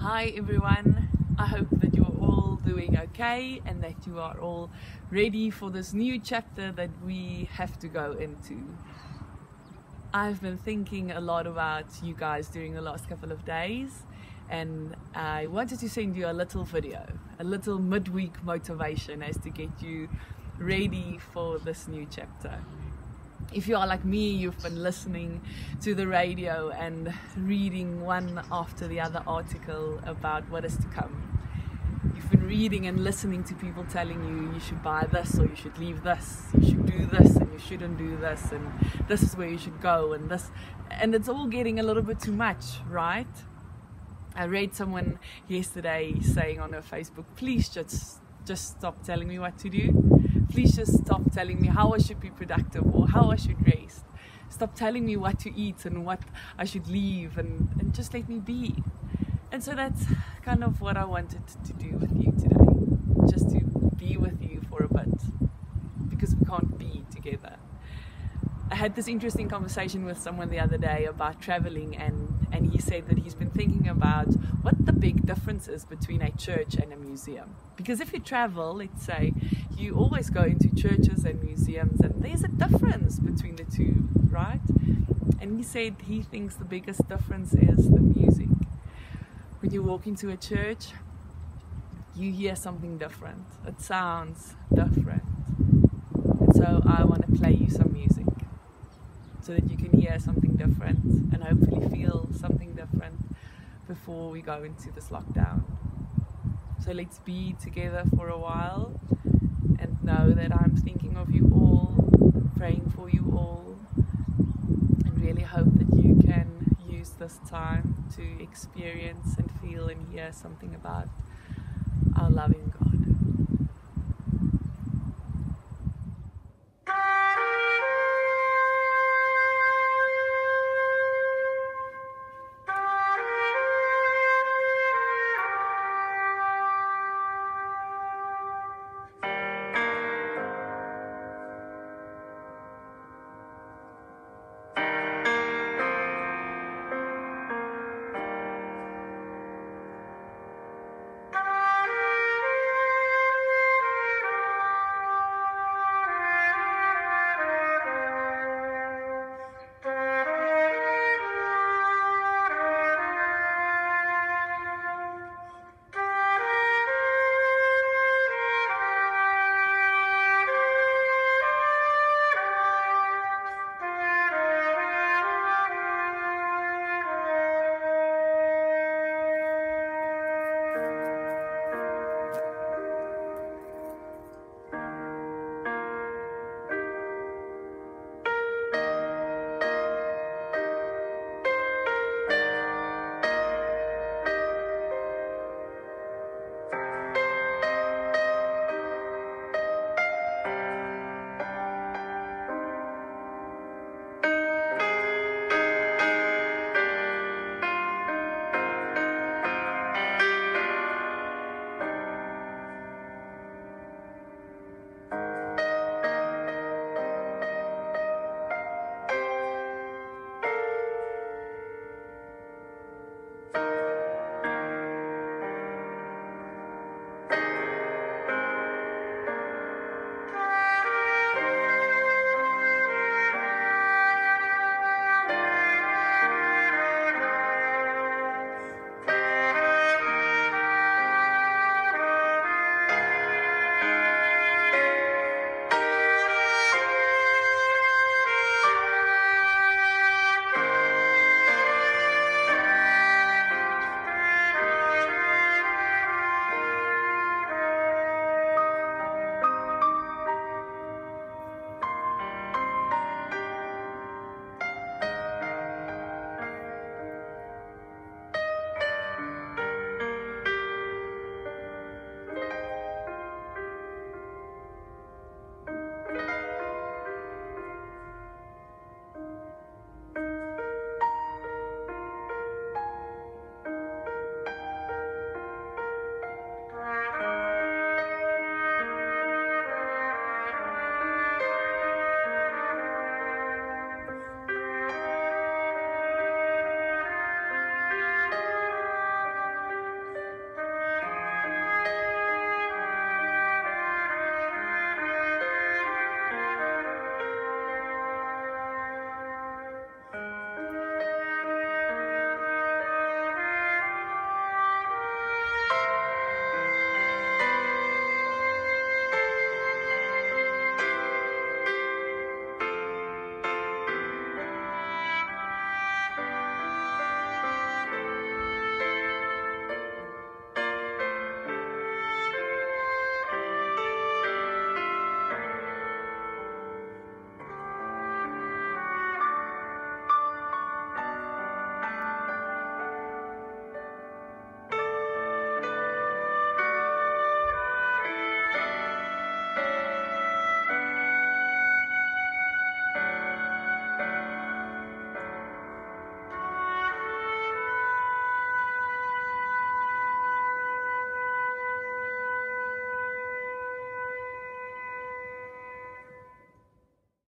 Hi everyone, I hope that you're all doing okay and that you are all ready for this new chapter that we have to go into. I've been thinking a lot about you guys during the last couple of days and I wanted to send you a little video, a little midweek motivation as to get you ready for this new chapter if you are like me, you've been listening to the radio and reading one after the other article about what is to come. You've been reading and listening to people telling you you should buy this or you should leave this, you should do this and you shouldn't do this, and this is where you should go, and this, and it's all getting a little bit too much, right? I read someone yesterday saying on her Facebook, please just just stop telling me what to do please just stop telling me how I should be productive or how I should rest. Stop telling me what to eat and what I should leave and, and just let me be. And so that's kind of what I wanted to do with you today. Just to be with you for a bit. Because we can't be together. I had this interesting conversation with someone the other day about traveling and, and he said that he's been thinking about what the big difference is between a church and a museum. Because if you travel, let's say, you always go into churches and museums and there's a difference between the two, right? And he said he thinks the biggest difference is the music. When you walk into a church, you hear something different. It sounds different. And so I want to play you some music so that you can hear something different and hopefully before we go into this lockdown. So let's be together for a while and know that I'm thinking of you all, praying for you all, and really hope that you can use this time to experience and feel and hear something about our loving